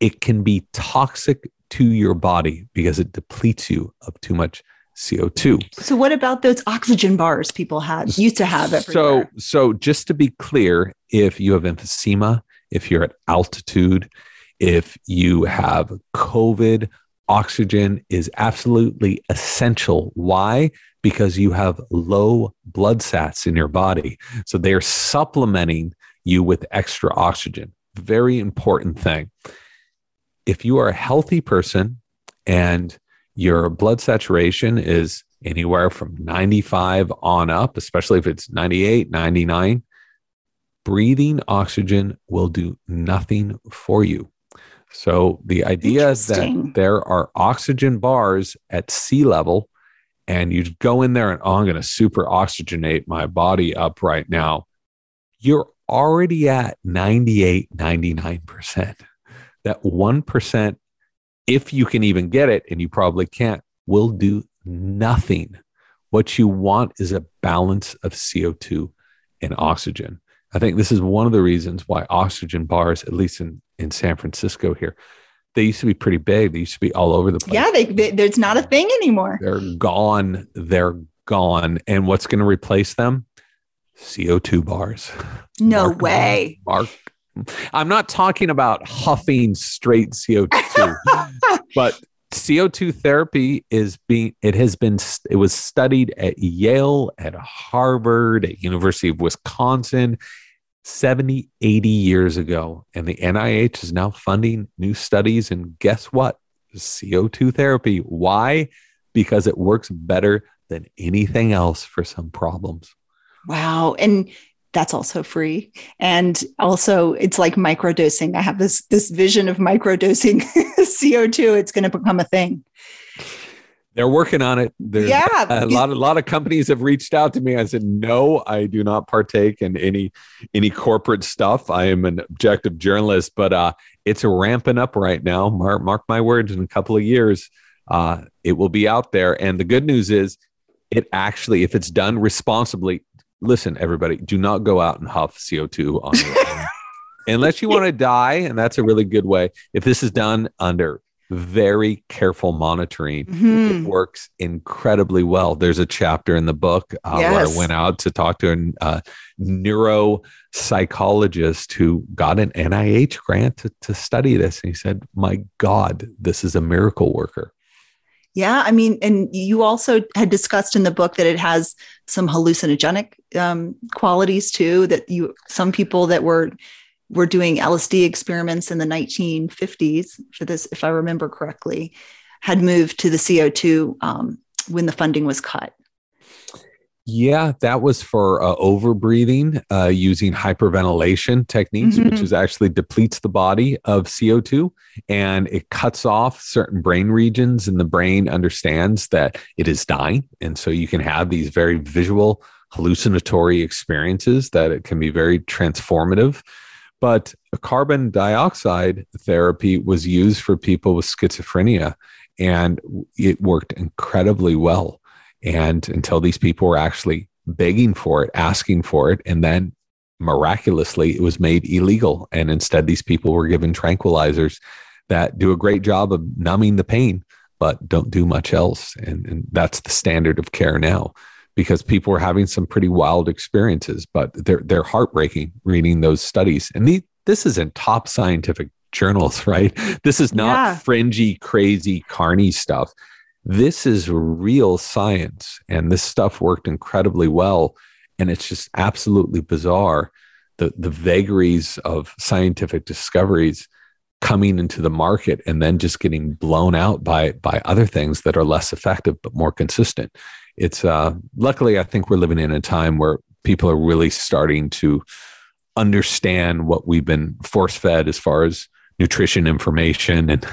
it can be toxic to your body because it depletes you of too much CO2. So what about those oxygen bars people had used to have everywhere? So so just to be clear, if you have emphysema, if you're at altitude, if you have COVID, oxygen is absolutely essential. Why? Because you have low blood sats in your body. So they're supplementing you with extra oxygen. Very important thing. If you are a healthy person and your blood saturation is anywhere from 95 on up, especially if it's 98, 99, breathing oxygen will do nothing for you. So the idea is that there are oxygen bars at sea level, and you go in there and oh, I'm going to super oxygenate my body up right now. You're already at 98, 99%. That 1%, if you can even get it, and you probably can't, will do nothing. What you want is a balance of CO2 and oxygen. I think this is one of the reasons why oxygen bars, at least in, in San Francisco here, they used to be pretty big. They used to be all over the place. Yeah, they, they, there's not a thing anymore. They're gone. They're gone. And what's going to replace them? CO2 bars. No Mark, way. Mark. I'm not talking about huffing straight CO2, but CO2 therapy is being it has been it was studied at Yale, at Harvard, at University of Wisconsin 70, 80 years ago and the NIH is now funding new studies and guess what? CO2 therapy. Why? Because it works better than anything else for some problems. Wow. And that's also free. And also it's like microdosing. I have this this vision of microdosing co2 it's going to become a thing. They're working on it. There's yeah. a lot a lot of companies have reached out to me. I said no i do not partake in any any corporate stuff. I am an objective journalist. But uh it's ramping up right now. Mark, mark my words in a couple of years uh it will be out there. And the good news is it actually if it's done responsibly listen, everybody, do not go out and huff CO2 on your own. Unless you want to die, and that's a really good way. If this is done under very careful monitoring, mm-hmm. it works incredibly well. There's a chapter in the book uh, yes. where I went out to talk to a uh, neuropsychologist who got an NIH grant to, to study this. And he said, My God, this is a miracle worker. Yeah, I mean, and you also had discussed in the book that it has some hallucinogenic um, qualities too. That you some people that were were doing LSD experiments in the 1950s for this, if I remember correctly, had moved to the CO2 um, when the funding was cut. Yeah, that was for uh, over breathing uh, using hyperventilation techniques, mm-hmm. which is actually depletes the body of CO2 and it cuts off certain brain regions, and the brain understands that it is dying. And so you can have these very visual hallucinatory experiences that it can be very transformative. But carbon dioxide therapy was used for people with schizophrenia, and it worked incredibly well and until these people were actually begging for it, asking for it, and then miraculously it was made illegal. And instead, these people were given tranquilizers that do a great job of numbing the pain, but don't do much else. And, and that's the standard of care now because people are having some pretty wild experiences, but they're, they're heartbreaking reading those studies. And the, this is in top scientific journals, right? This is not yeah. fringy, crazy, carny stuff this is real science and this stuff worked incredibly well. And it's just absolutely bizarre the the vagaries of scientific discoveries coming into the market and then just getting blown out by by other things that are less effective but more consistent. It's uh luckily i think we're living in a time where people are really starting to understand what we've been force fed as far as nutrition information and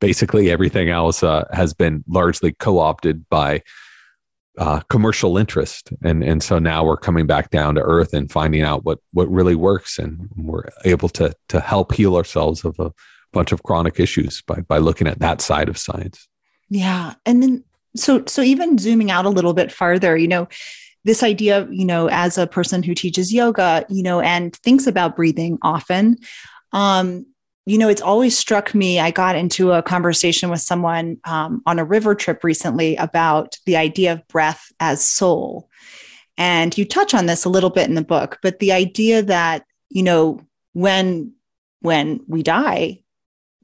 basically everything else uh, has been largely co-opted by uh, commercial interest. And and so now we're coming back down to earth and finding out what what really works. And we're able to to help heal ourselves of a bunch of chronic issues by by looking at that side of science. Yeah. And then so so even zooming out a little bit farther you know this idea, you know, as a person who teaches yoga, you know, and thinks about breathing often, um, you know, it's always struck me. I got into a conversation with someone um, on a river trip recently about the idea of breath as soul. And you touch on this a little bit in the book, but the idea that, you know, when when we die,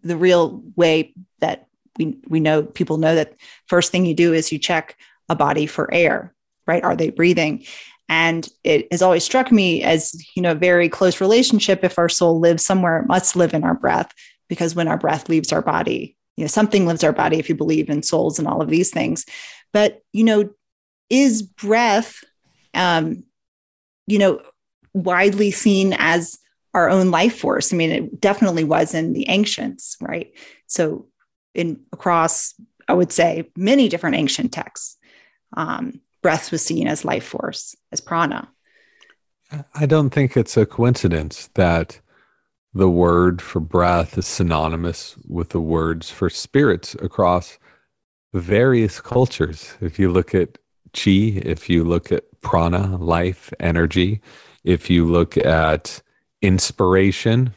the real way that we we know people know that first thing you do is you check a body for air, right? Are they breathing? And it has always struck me as, you know, a very close relationship. If our soul lives somewhere, it must live in our breath, because when our breath leaves our body, you know, something lives our body if you believe in souls and all of these things. But, you know, is breath, um, you know, widely seen as our own life force? I mean, it definitely was in the ancients, right? So, in across, I would say, many different ancient texts. Um, breath was seen as life force, as prana. I don't think it's a coincidence that the word for breath is synonymous with the words for spirits across various cultures. If you look at chi, if you look at prana, life, energy, if you look at inspiration,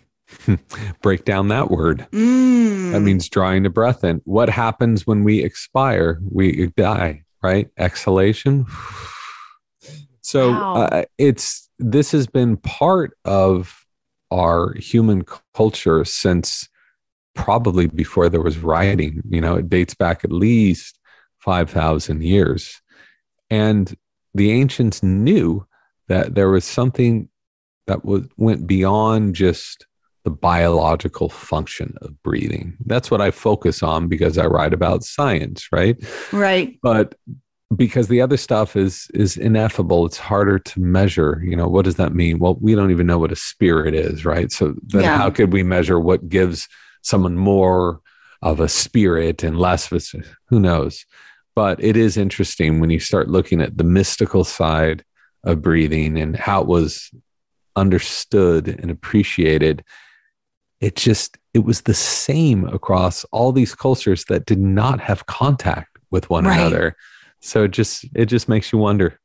break down that word. Mm. That means drawing the breath in. What happens when we expire? We die right? Exhalation. So wow. uh, it's this has been part of our human culture since probably before there was writing. You know, it dates back at least 5,000 years. And the ancients knew that there was something that was, went beyond just the biological function of breathing. That's what I focus on because I write about science, right? Right. But because the other stuff is is ineffable, it's harder to measure. You know, what does that mean? Well, we don't even know what a spirit is, right? So then yeah. how could we measure what gives someone more of a spirit and less of a who knows? But it is interesting when you start looking at the mystical side of breathing and how it was understood and appreciated it just it was the same across all these cultures that did not have contact with one right. another. So it just it just makes you wonder.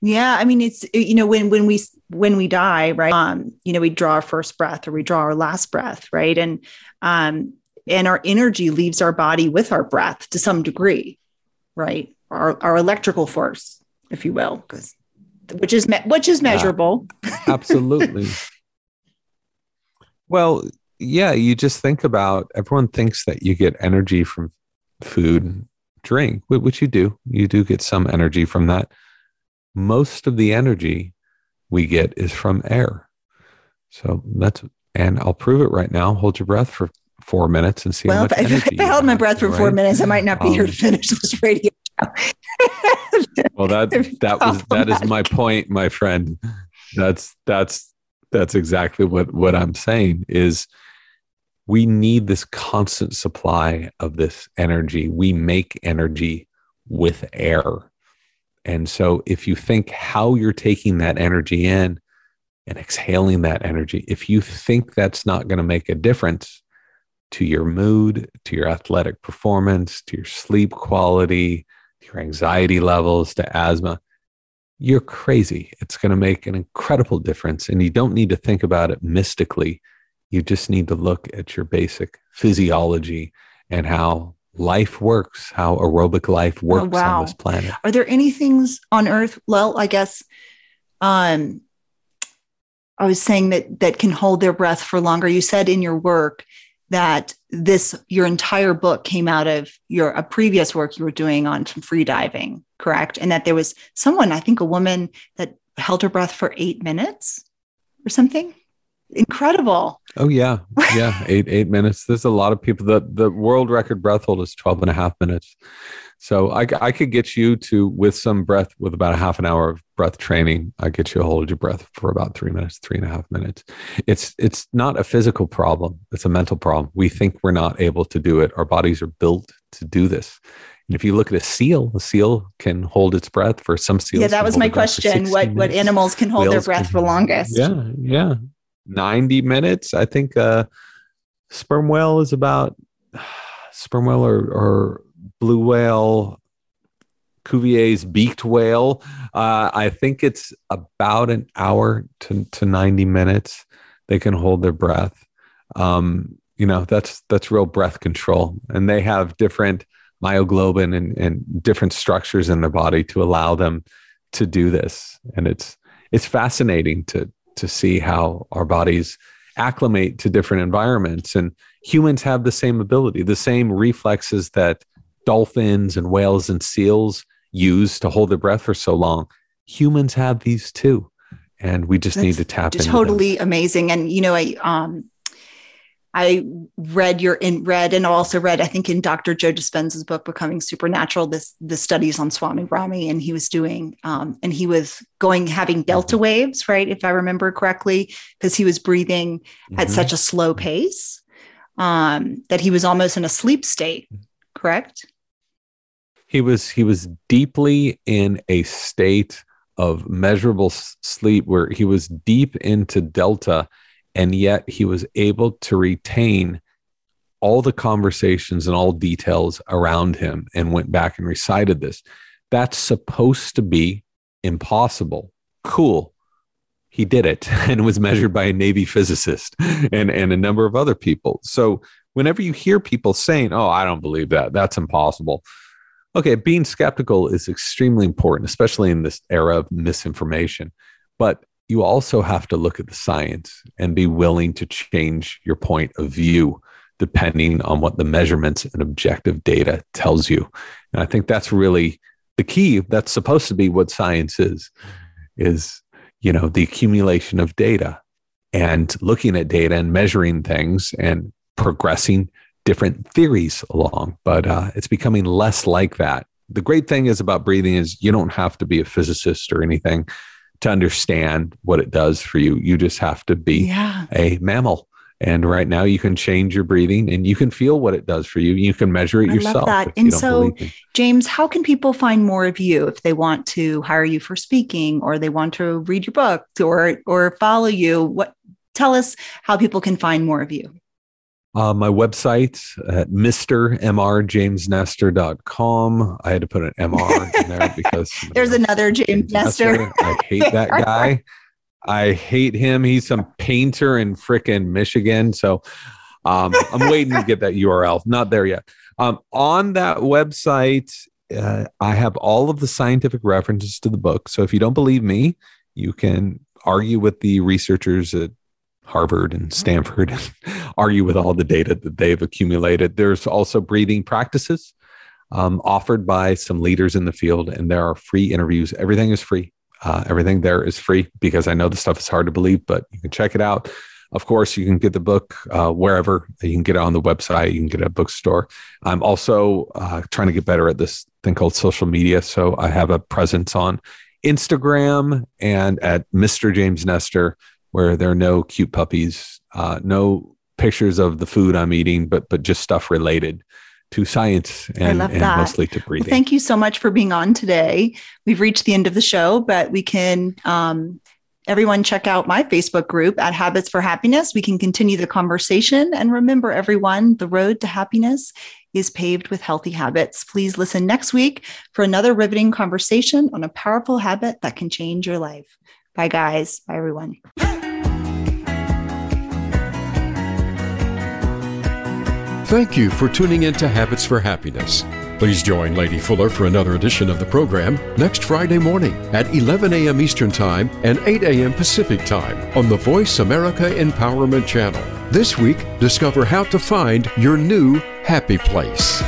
Yeah i mean it's you know when when we when we die right um you know we draw our first breath or we draw our last breath right? And um and our energy leaves our body with our breath to some degree right? Our our electrical force if you will because which is me- which is measurable. Yeah, absolutely. Well yeah, you just think about everyone thinks that you get energy from food, drink, which you do. You do get some energy from that. Most of the energy we get is from air. So that's, and I'll prove it right now. Hold your breath for four minutes and see. Well, if, if I held my breath for right? four minutes, I might not be um, here to um, finish this radio show. well, that that was that is my point, my friend. That's that's that's exactly what what I'm saying is we need this constant supply of this energy. We make energy with air. And so if you think how you're taking that energy in and exhaling that energy, if you think that's not going to make a difference to your mood, to your athletic performance, to your sleep quality, to your anxiety levels, to asthma, you're crazy. It's going to make an incredible difference. And you don't need to think about it mystically you just need to look at your basic physiology and how life works, how aerobic life oh, works oh, wow. on this planet. Are there any things on Earth? Well, I guess um, I was saying that that can hold their breath for longer. You said in your work that this your entire book came out of your a previous work you were doing on free diving, correct? And that there was someone, I think a woman that held her breath for eight minutes or something incredible. Oh yeah. Yeah. eight, eight minutes. There's a lot of people that the world record breath hold is 12 and a half minutes. So I, I could get you to, with some breath, with about a half an hour of breath training, I get you to hold your breath for about three minutes, three and a half minutes. It's, it's not a physical problem. It's a mental problem. We think we're not able to do it. Our bodies are built to do this. And if you look at a seal, a seal can hold its breath for some seals. Yeah, that was my question. What what animals can hold Whales their breath can, for longest? Yeah, yeah. 90 minutes. I think uh, sperm whale is about sperm whale or, or blue whale Cuvier's beaked whale. Uh, I think it's about an hour to, to 90 minutes. They can hold their breath. Um, you know, that's that's real breath control. And they have different myoglobin and, and different structures in their body to allow them to do this. And it's it's fascinating to to see how our bodies acclimate to different environments. And humans have the same ability, the same reflexes that dolphins and whales and seals use to hold their breath for so long. Humans have these too. And we just That's need to tap into it. totally them. amazing. And you know, I um I read your in read and also read, I think in Dr. Joe Dispenza's book, Becoming Supernatural, this the studies on Swami Brahmi, and he was doing um, and he was going having delta mm-hmm. waves, right? If I remember correctly, because he was breathing mm-hmm. at such a slow pace um, that he was almost in a sleep state, correct? He was he was deeply in a state of measurable sleep where he was deep into delta and yet he was able to retain all the conversations and all details around him and went back and recited this. That's supposed to be impossible. Cool. He did it and was measured by a Navy physicist and, and a number of other people. So, whenever you hear people saying, Oh, I don't believe that, that's impossible. Okay, being skeptical is extremely important, especially in this era of misinformation. But you also have to look at the science and be willing to change your point of view depending on what the measurements and objective data tells you. And I think that's really the key. That's supposed to be what science is, is, you know, the accumulation of data and looking at data and measuring things and progressing different theories along. But uh, it's becoming less like that. The great thing is about breathing is you don't have to be a physicist or anything to understand what it does for you. You just have to be yeah. a mammal. And right now, you can change your breathing and you can feel what it does for you. You can measure it I yourself. Love that. And so, James, how can people find more of you if they want to hire you for speaking, or they want to read your book, or or follow you? What tell us how people can find more of you? Uh, my website at mrjamesnestor.com. I had to put an MR in there because there's another James, Nestor. I hate that guy. I hate him. He's some painter in frickin' Michigan. So um, I'm waiting to get that URL. Not there yet. Um, on that website, uh, I have all of the scientific references to the book. So if you don't believe me, you can argue with the researchers at Harvard and Stanford argue with all the data that they've accumulated. There's also breathing practices um, offered by some leaders in the field, and there are free interviews. Everything is free. Uh, everything there is free because I know the stuff is hard to believe, but you can check it out. Of course, you can get the book uh, wherever. You can get it on the website. You can get it at a bookstore. I'm also uh, trying to get better at this thing called social media. So I have a presence on Instagram and at Mr. James Nestor where there are no cute puppies, uh, no pictures of the food I'm eating, but but just stuff related to science and, and mostly to breathing. Well, thank you so much for being on today. We've reached the end of the show, but we can um, everyone check out my Facebook group at Habits for Happiness. We can continue the conversation. And remember, everyone, the road to happiness is paved with healthy habits. Please listen next week for another riveting conversation on a powerful habit that can change your life. Bye, guys. Bye, everyone. Thank you for tuning in to Habits for Happiness. Please join Lady Fuller for another edition of the program next Friday morning at 11 a.m. Eastern Time and 8 a.m. Pacific Time on the Voice America Empowerment Channel. This week, discover how to find your new happy place.